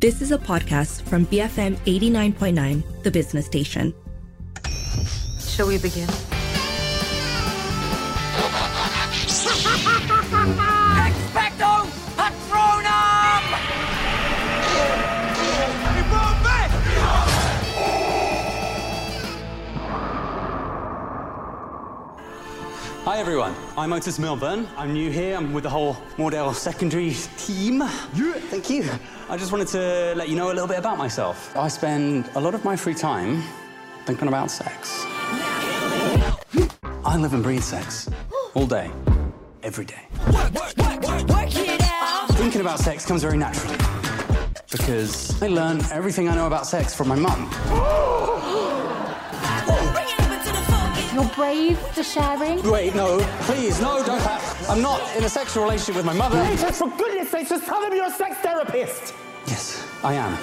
This is a podcast from BFM 89.9, the business station. Shall we begin? Hi everyone, I'm Otis Milburn. I'm new here. I'm with the whole Moordale secondary team. Yeah. Thank you. I just wanted to let you know a little bit about myself. I spend a lot of my free time thinking about sex. I live and breathe sex all day, every day. Work, work, work, Thinking about sex comes very naturally because I learned everything I know about sex from my mum. You're brave for sharing. Wait, no, please, no, don't clap. I'm not in a sexual relationship with my mother. Just for goodness sakes, just tell them you're a sex therapist. Yes, I am.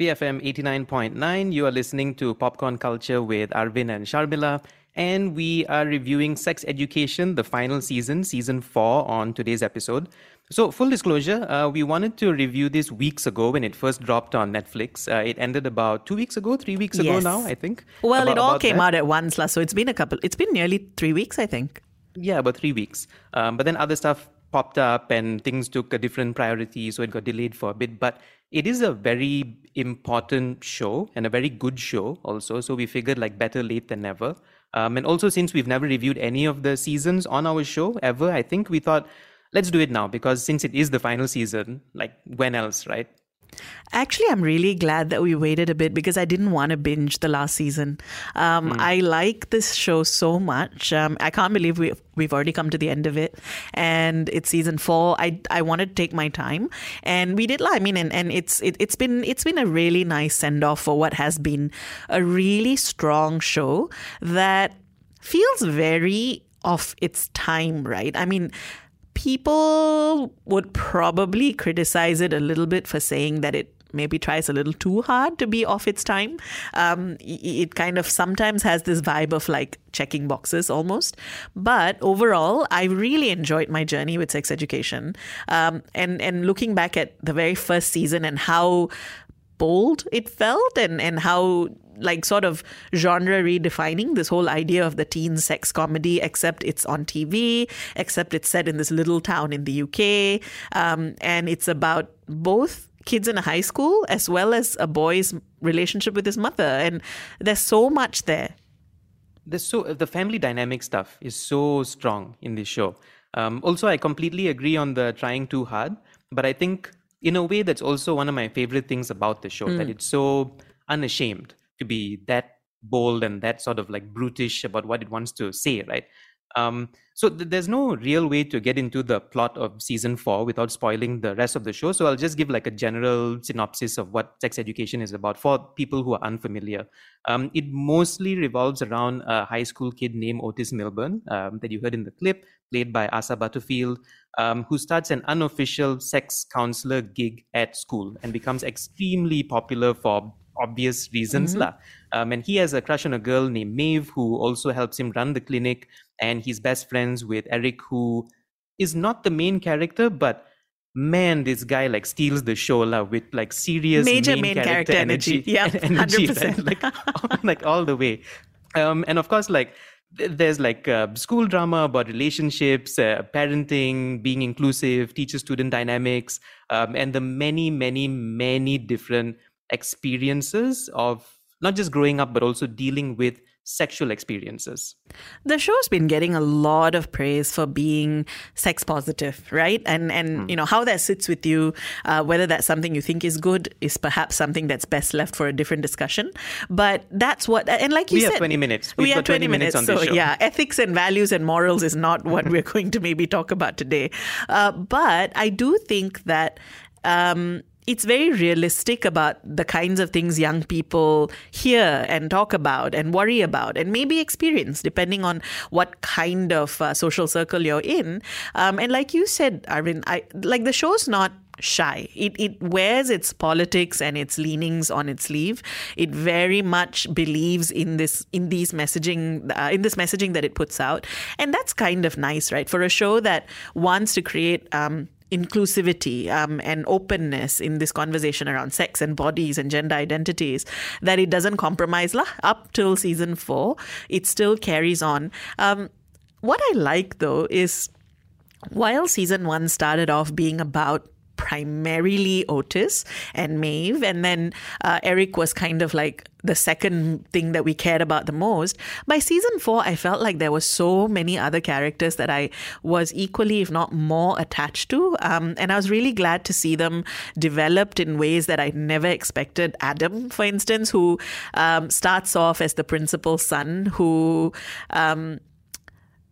BFM 89.9, you are listening to Popcorn Culture with Arvin and Sharmila, and we are reviewing Sex Education, the final season, season four, on today's episode. So, full disclosure, uh, we wanted to review this weeks ago when it first dropped on Netflix. Uh, it ended about two weeks ago, three weeks ago Yes. now, I think. Well, About- it all came that. out at once, la, so it's been a couple. It's been nearly three weeks, I think. Yeah, about three weeks. Um, but then other stuff popped up and things took a different priority, so it got delayed for a bit. But it is a very important show and a very good show also. So we figured like better late than never. Um, and also since we've never reviewed any of the seasons on our show ever, I think we thought let's do it now because since it is the final season, like when else, right? Actually, I'm really glad that we waited a bit because I didn't want to binge the last season. Um, I like this show so much. Um, I can't believe we we've already come to the end of it, and it's season four. I I wanted to take my time, and we did. I mean, and, and it's it, it's been it's been a really nice send off for what has been a really strong show that feels very of its time. Right? I mean people would probably criticize it a little bit for saying that it maybe tries a little too hard to be off its time. Um, it kind of sometimes has this vibe of like checking boxes almost. But overall, I really enjoyed my journey with sex education. Um, and, and looking back at the very first season and how bold it felt and, and how like sort of genre redefining this whole idea of the teen sex comedy except it's on tv except it's set in this little town in the uk um, and it's about both kids in a high school as well as a boy's relationship with his mother. And there's so much there. There's so the family dynamic stuff is so strong in this show. Um, also, I completely agree on the trying too hard, but I think in a way that's also one of my favorite things about the show that it's so unashamed to be that bold and that sort of like brutish about what it wants to say, right? Um, so th- there's no real way to get into the plot of season four without spoiling the rest of the show. So I'll just give like a general synopsis of what sex education is about for people who are unfamiliar. Um, it mostly revolves around a high school kid named Otis Milburn um, that you heard in the clip, played by Asa Butterfield, um, who starts an unofficial sex counselor gig at school and becomes extremely popular for obvious reasons. lah. Um, and he has a crush on a girl named Maeve who also helps him run the clinic. And he's best friends with Eric, who is not the main character, but man, this guy like steals the show lah, with like serious Major main, main character, character energy. Yeah, 100%. right? like, like all the way. Um, and of course, like there's like uh, school drama about relationships, uh, parenting, being inclusive, teacher-student dynamics, um, and the many, many, many different experiences of not just growing up, but also dealing with sexual experiences. the show's been getting a lot of praise for being sex positive right and and you know how that sits with you uh, whether that's something you think is good is perhaps something that's best left for a different discussion but that's what and like you We said have 20 minutes. we We've have got 20 minutes on so this show. yeah ethics and values and morals is not what we're going to maybe talk about today uh, but i do think that um, it's very realistic about the kinds of things young people hear and talk about and worry about and maybe experience depending on what kind of uh, social circle you're in. Um, and like you said arvind i like the show's not shy. It it wears its politics and its leanings on its sleeve. It very much believes in this in these messaging uh, in this messaging that it puts out. And that's kind of nice right? For a show that wants to create um inclusivity um, and openness in this conversation around sex and bodies and gender identities that it doesn't compromise lah, up till season four. It still carries on. Um, what I like though is while season one started off being about primarily Otis and Maeve, and then uh, Eric was kind of like the second thing that we cared about the most. By season four, I felt like there were so many other characters that I was equally, if not more, attached to, um, and I was really glad to see them developed in ways that I never expected. Adam, for instance, who um, starts off as the principal's son, who um,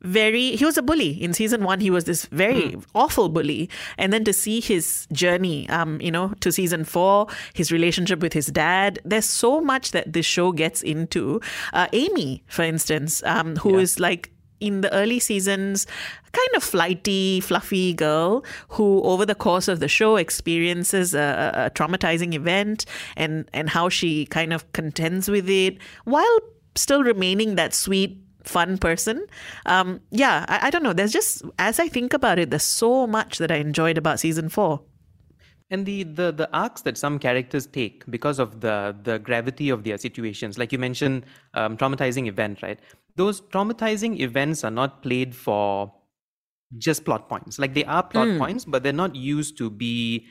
very he was a bully in season one he was this very mm. awful bully and then to see his journey um you know to season four his relationship with his dad there's so much that this show gets into uh, Aimee for instance um who yeah. is like in the early seasons, kind of flighty, fluffy girl who, over the course of the show, experiences a, a, traumatizing event and, and how she kind of contends with it while still remaining that sweet, fun person. Um, yeah, I, I don't know. There's just, as I think about it, there's so much that I enjoyed about season four and the, the the arcs that some characters take because of the the gravity of their situations like you mentioned um, traumatizing event right those traumatizing events are not played for just plot points like they are plot mm. points but they're not used to be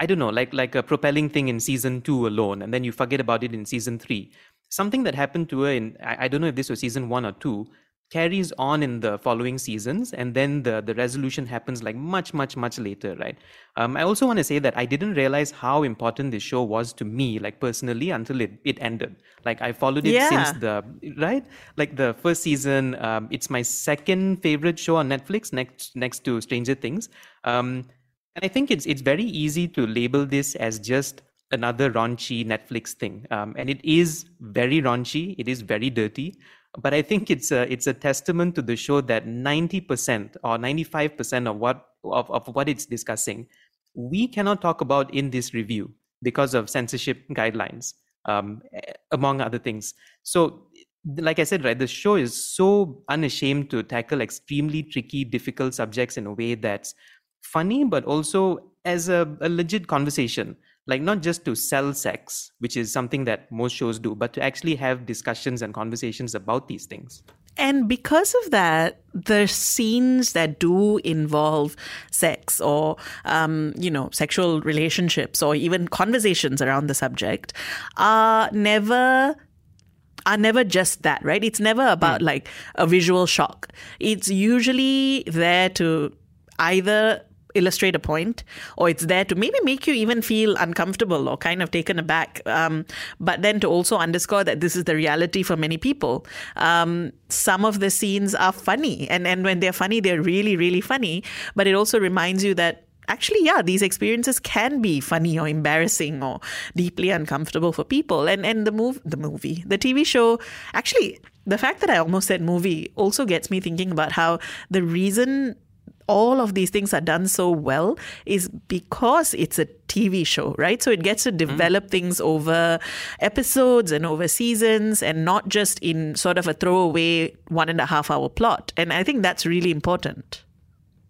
i don't know like like a propelling thing in season 2 alone and then you forget about it in season 3 something that happened to her in I, I, don't know if this was season one or two carries on in the following seasons and then the the resolution happens like much much much later right? Um, i also want to say that i didn't realize how important this show was to me like personally until it, it ended. Like i followed it yeah. since the right? Like the first season um, it's my second favorite show on netflix next next to stranger things. Um, and i think it's it's very easy to label this as just another raunchy Netflix thing. Um, and it is very raunchy. It is very dirty. But I think it's a, it's a testament to the show that 90% or 95% of what, of, of what it's discussing, we cannot talk about in this review because of censorship guidelines, um, among other things. So, like I said, right, the show is so unashamed to tackle extremely tricky, difficult subjects in a way that's funny, but also as a, a legit conversation like not just to sell sex which is something that most shows do but to actually have discussions and conversations about these things and because of that, the scenes that do involve sex or, um, you know, sexual relationships or even conversations around the subject are never are never just that, right? It's never about mm. like a visual shock. It's usually there to either illustrate a point, or it's there to maybe make you even feel uncomfortable or kind of taken aback. Um, but then to also underscore that this is the reality for many people. Um, some of the scenes are funny, and, and when they're funny, they're really, really funny. But it also reminds you that actually, yeah, these experiences can be funny or embarrassing or deeply uncomfortable for people. And and the move the movie, the TV show, actually, the fact that I almost said movie also gets me thinking about how the reason all of these things are done so well is because it's a TV show, right? So it gets to mm-hmm. develop mm. things over episodes and over seasons and not just in sort of a throwaway one and a half hour plot. And I think that's really important.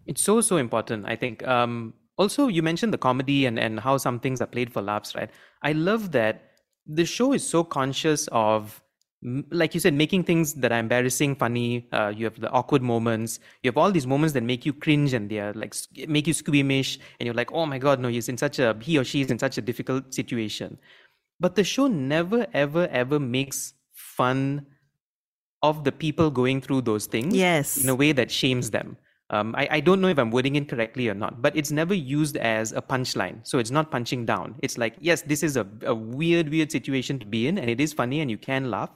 It's so, so important, I think. Um, also, you mentioned the comedy and, and how some things are played for laughs, right? I love that the show is so conscious of like you said, making things that are embarrassing funny. Uh, you have the awkward moments. You have all these moments that make you cringe and they are like make you squeamish, and you're like, oh my god, no, he's in such a he or she is in such a difficult situation. But the show never, ever, ever makes fun of the people going through those things. Yes, in a way that shames them. Um, I, I don't know if I'm wording it correctly or not, but it's never used as a punchline. So it's not punching down. It's like, yes, this is a, a weird, weird situation to be in, and it is funny and you can laugh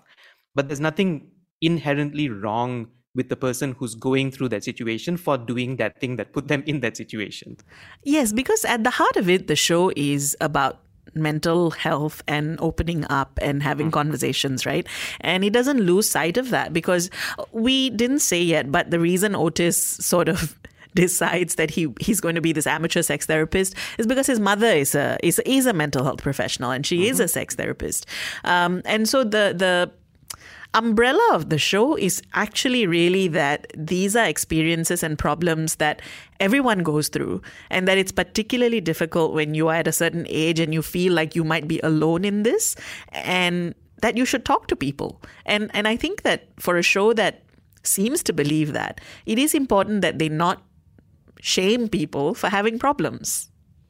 but there's nothing inherently wrong with the person who's going through that situation for doing that thing that put them in that situation. Yes, because at the heart of it, the show is about mental health and opening up and having mm. conversations, right? And he doesn't lose sight of that because we didn't say yet, but the reason Otis sort of decides that he he's going to be this amateur sex therapist is because his mother is a is, is a mental health professional and she mm-hmm. is a sex therapist, um, and so the the umbrella of the show is actually really that these are experiences and problems that everyone goes through, and that it's particularly difficult when you are at a certain age and you feel like you might be alone in this, and that you should talk to people. And and I think that for a show that seems to believe that, it is important that they not shame people for having problems.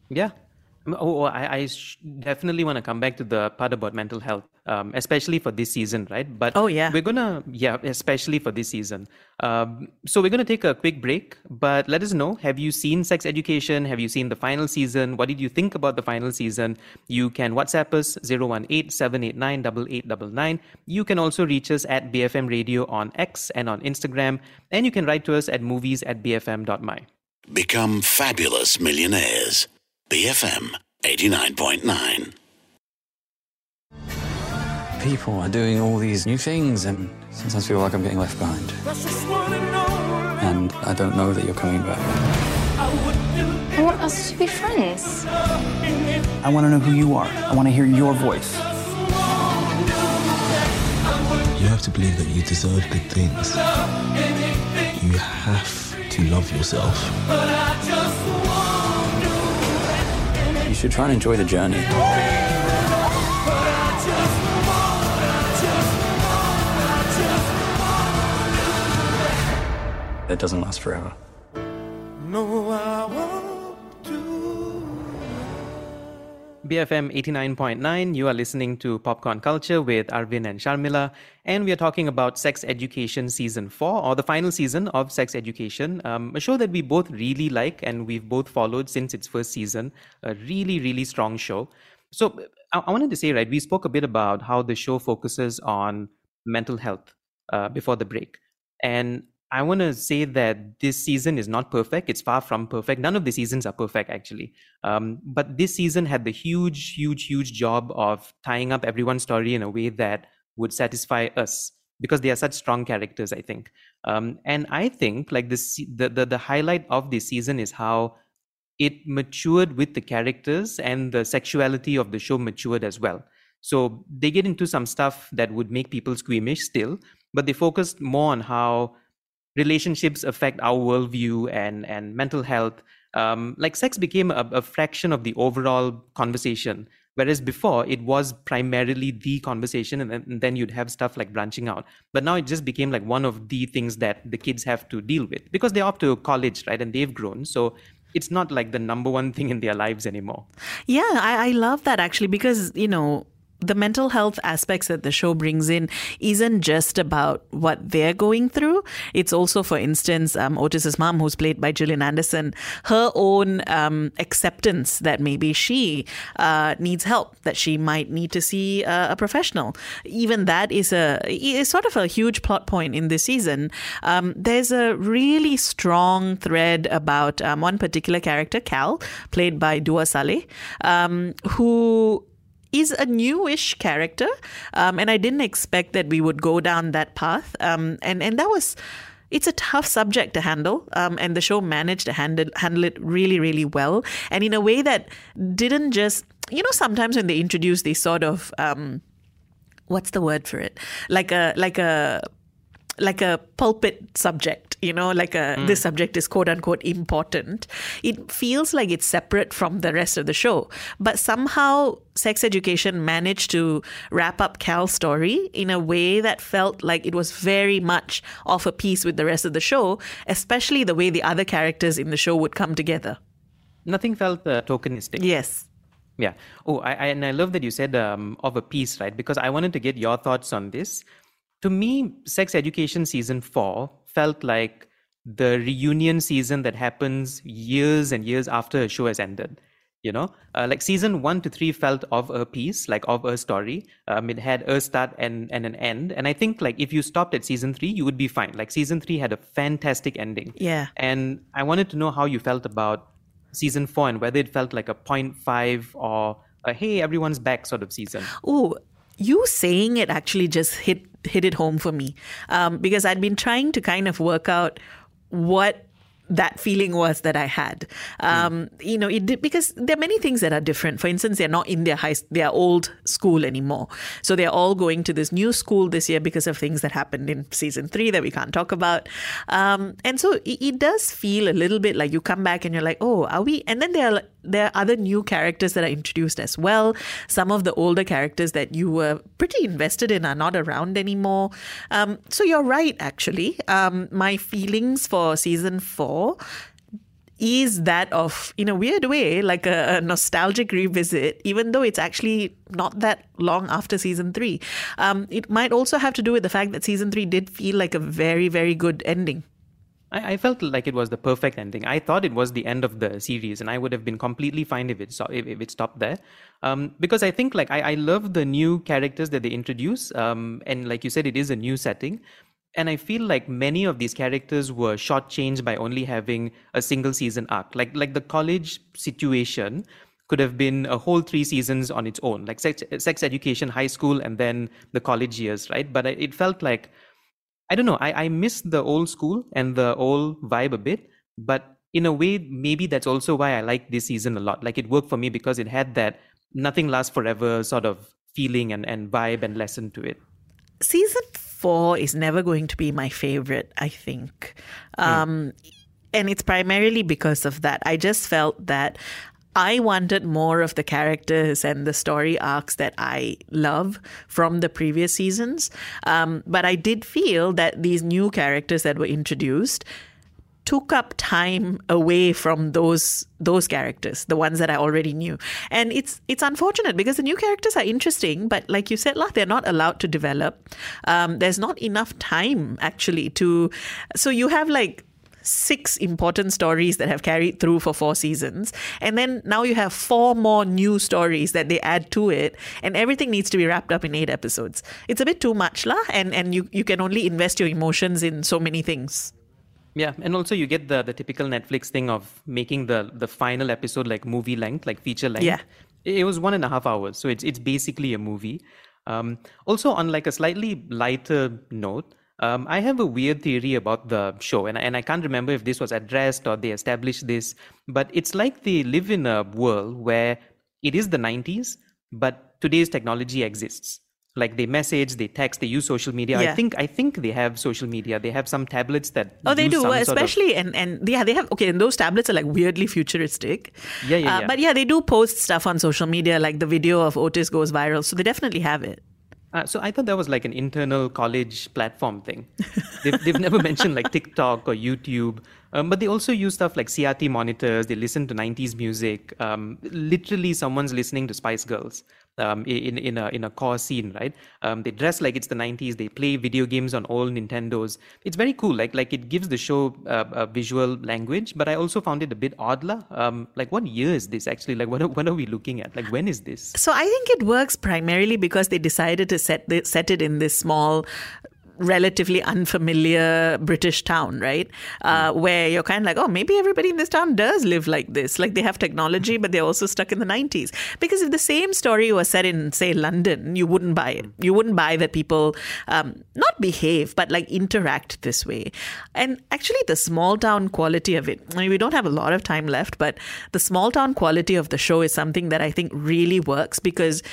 Yeah. Oh, oh, I, I definitely want to come back to the part about mental health um, especially for this season, right? But oh yeah, we're gonna yeah, especially for this season. Um, so we're gonna take a quick break, but let us know: Have you seen Sex Education? Have you seen the final season? What did you think about the final season? You can WhatsApp us 018-789-8899. You can also reach us at BFM Radio on X and on Instagram, and you can write to us at movies at bfm.my. Become fabulous millionaires. BFM 89.9 people are doing all these new things, and sometimes feel like I'm getting left behind. And I don't know that you're coming back. I want us to be friends. I want to know who you are. I want to hear your voice. You have to believe that you deserve good things. You have to love yourself. You should try and enjoy the journey. That doesn't last forever. No, BFM 89.9, you are listening to Popcorn Culture with Arvin and Sharmila, and we are talking about Sex Education Season 4, or the final season of Sex Education, um, a show that we both really like and we've both followed since its first season. A really, really strong show. So I, I wanted to say, right, we spoke a bit about how the show focuses on mental health uh, before the break. And I want to say that this season is not perfect. It's far from perfect. None of the seasons are perfect, actually. Um, but this season had the huge, huge, huge job of tying up everyone's story in a way that would satisfy us because they are such strong characters, I think. Um, and I think like this, the, the the highlight of this season is how it matured with the characters and the sexuality of the show matured as well. So they get into some stuff that would make people squeamish still, but they focused more on how relationships affect our worldview and and mental health um, like sex became a, a, fraction of the overall conversation. Whereas before it was primarily the conversation and then, and then, you'd have stuff like branching out. But now it just became like one of the things that the kids have to deal with because they're off to college right and they've grown. So it's not like the number one thing in their lives anymore. Yeah I, I love that actually because you know the mental health aspects that the show brings in isn't just about what they're going through. It's also, for instance, um, Otis's mom, who's played by Gillian Anderson, her own um, acceptance that maybe she uh, needs help, that she might need to see uh, a professional. Even that is a is sort of a huge plot point in this season. Um, there's a really strong thread about um, one particular character, Cal, played by Dua Saleh, um, who is a newish character, um, and I didn't expect that we would go down that path. Um, and and that was. It's a tough subject to handle, um, and the show managed to handle handle it really, really well, and in a way that didn't just you know sometimes when they introduce these sort of um, what's the word for it like a like a like a pulpit subject, you know, like a mm. this subject is quote unquote important. It feels like it's separate from the rest of the show. But somehow sex education managed to wrap up Cal's story in a way that felt like it was very much off a piece with the rest of the show, especially the way the other characters in the show would come together. Nothing felt uh, tokenistic. Yes. Yeah. Oh, I, I, and I love that you said um, of a piece, right? Because I wanted to get your thoughts on this to me, Sex Education season four felt like the reunion season that happens years and years after a show has ended. You know, uh, like season one to three felt of a piece, like of a story. Um, it had a start and, and an end. And I think like if you stopped at season three, you would be fine. Like season three had a fantastic ending. Yeah. And I wanted to know how you felt about season four and whether it felt like a 0.5 or a hey, everyone's back sort of season. Oh, you saying it actually just hit hit it home for me um, because I'd been trying to kind of work out what that feeling was that I had. Um, mm. You know, it did, because there are many things that are different. For instance, they're not in their high, their old school anymore. So they're all going to this new school this year because of things that happened in season three that we can't talk about. Um, and so it, it, does feel a little bit like you come back and you're like, oh, are we? And then there are there are other new characters that are introduced as well. Some of the older characters that you were pretty invested in are not around anymore. Um, so you're right, actually. Um, my feelings for season four is that of, in a weird way, like a, a, nostalgic revisit, even though it's actually not that long after season three. Um, it might also have to do with the fact that season three did feel like a very, very good ending. I, I felt like it was the perfect ending. I thought it was the end of the series, and I would have been completely fine if it if, if it stopped there. Um, because I think like I, I love the new characters that they introduce, um, and like you said, it is a new setting and I feel like many of these characters were shortchanged by only having a single season arc. Like like the college situation could have been a whole three seasons on its own, like sex, sex education, high school, and then the college years, right? But it felt like I don't know. I I miss the old school and the old vibe a bit, but in a way, maybe that's also why I like this season a lot. Like it worked for me because it had that nothing lasts forever sort of feeling and, and vibe and lesson to it. Season four is never going to be my favorite, I think. Mm. Um, and it's primarily because of that. I just felt that I wanted more of the characters and the story arcs that I love from the previous seasons. Um, but I did feel that these new characters that were introduced took up time away from those those characters, the ones that I already knew. And it's it's unfortunate because the new characters are interesting, but like you said, lah, they're not allowed to develop. Um, there's not enough time actually to. So you have like six important stories that have carried through for four seasons. And then now you have four more new stories that they add to it, and everything needs to be wrapped up in eight episodes. It's a bit too much, lah, and, and you, you can only invest your emotions in so many things. Yeah, and also you get the the typical Netflix thing of making the the final episode like movie length, like feature length. Yeah, it was one and a half hours, so it's it's basically a movie. Um, also, on like a slightly lighter note, um, I have a weird theory about the show, and and I can't remember if this was addressed or they established this, but it's like they live in a world where it is the '90s, but today's technology exists. Like they message they text they use social media. Yeah. i think i think they have social media. They have some tablets that oh they do. especially of... and and yeah they have okay and those tablets are like weirdly futuristic. Yeah yeah, uh, yeah. but yeah they do post stuff on social media like the video of otis goes viral so they definitely have it uh, so I thought that was like an internal college platform thing. They've, they've never mentioned like TikTok or YouTube, um, but they also use stuff like CRT monitors. They listen to 90s music. Um, literally, someone's listening to Spice Girls um, in in a in a core scene, right? Um, they dress like it's the '90s. They play video games on old Nintendos. It's very cool. Like like it gives the show uh, a visual language. But I also found it a bit odd, lah. Um, like what year is this actually? Like what are, what are we looking at? Like when is this? So I think it works primarily because they decided to set the, set it in this small relatively unfamiliar British town, right? Uh, mm. Where you're kind of like, oh, maybe everybody in this town does live like this. Like they have technology, but they're also stuck in the 90s. Because if the same story was set in, say, London, you wouldn't buy it. You wouldn't buy that people um, not behave, but like interact this way. And actually, the small town quality of it, I mean, we don't have a lot of time left, but the small town quality of the show is something that I think really works because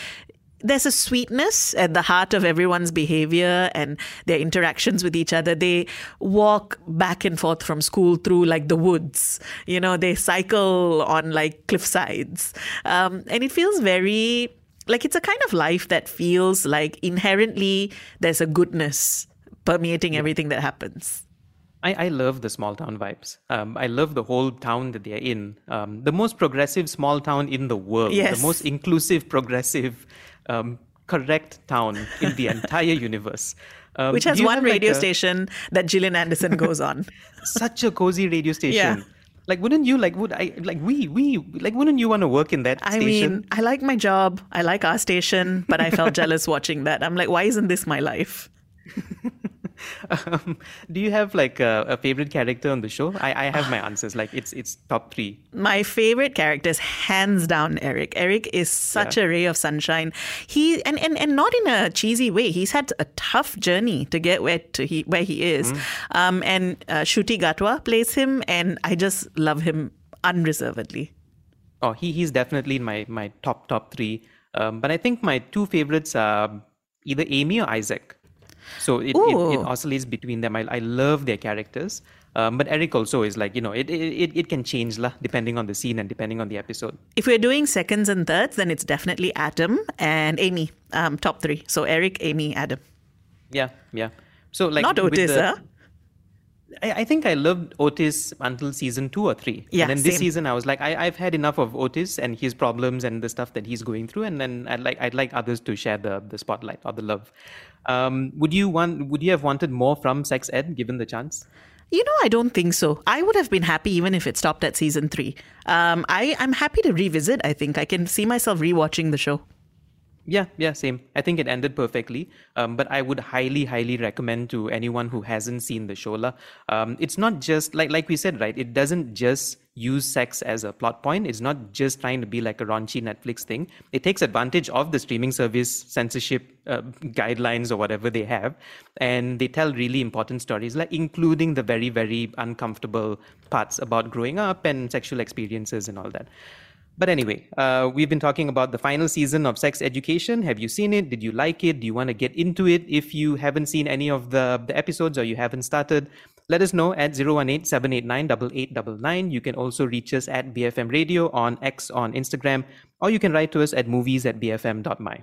there's a sweetness at the heart of everyone's behavior and their interactions with each other. They walk back and forth from school through like the woods. You know, they cycle on like cliff sides. Um, and it feels very like it's a kind of life that feels like inherently there's a goodness permeating everything that happens. I, I love the small town vibes. Um, I love the whole town that they're in. Um, the most progressive small town in the world. Yes. The most inclusive, progressive um, correct town in the entire universe. Um, Which has one radio like a, station that Gillian Anderson goes on. such a cozy radio station. Yeah. Like, wouldn't you like? Would I like we we like? Wouldn't you want to work in that? I station? mean, I like my job. I like our station, but I felt jealous watching that. I'm like, why isn't this my life? um, do you have like a, a, favorite character on the show? I, I have my answers. Like it's it's top three. My favorite character is hands down Eric. Eric is such yeah. a ray of sunshine. He and, and and not in a cheesy way. He's had a tough journey to get where to he where he is. Mm. Um, and uh, Ncuti Gatwa plays him, and I just love him unreservedly. Oh, he he's definitely in my my top top three. Um, but I think my two favorites are either Aimee or Isaac. So it, it, it, oscillates between them. I, I love their characters. Um, but Eric also is like, you know, it, it, it can change lah, depending on the scene and depending on the episode. If we're doing seconds and thirds, then it's definitely Adam and Aimee, um, top three. So Eric, Aimee, Adam. Yeah, yeah. So like not Otis, the, huh? I, I, think I loved Otis until season two or three. Yeah, and then same. this season I was like, I, have had enough of Otis and his problems and the stuff that he's going through, and then I'd like I'd like others to share the the spotlight or the love. Um, would you want? Would you have wanted more from Sex Ed given the chance? You know, I don't think so. I would have been happy even if it stopped at season three. Um, I, I'm happy to revisit. I think I can see myself rewatching the show. Yeah, yeah, same. I think it ended perfectly. Um, but I would highly, highly recommend to anyone who hasn't seen the show. Um, it's not just like like we said, right? It doesn't just use sex as a plot point. It's not just trying to be like a raunchy Netflix thing. It takes advantage of the streaming service censorship uh, guidelines or whatever they have, and they tell really important stories, like including the very, very uncomfortable parts about growing up and sexual experiences and all that. But anyway, uh, we've been talking about the final season of Sex Education. Have you seen it? Did you like it? Do you want to get into it? If you haven't seen any of the, the episodes or you haven't started, let us know at 018-789-8899. You can also reach us at BFM Radio on X on Instagram, or you can write to us at movies at bfm.my.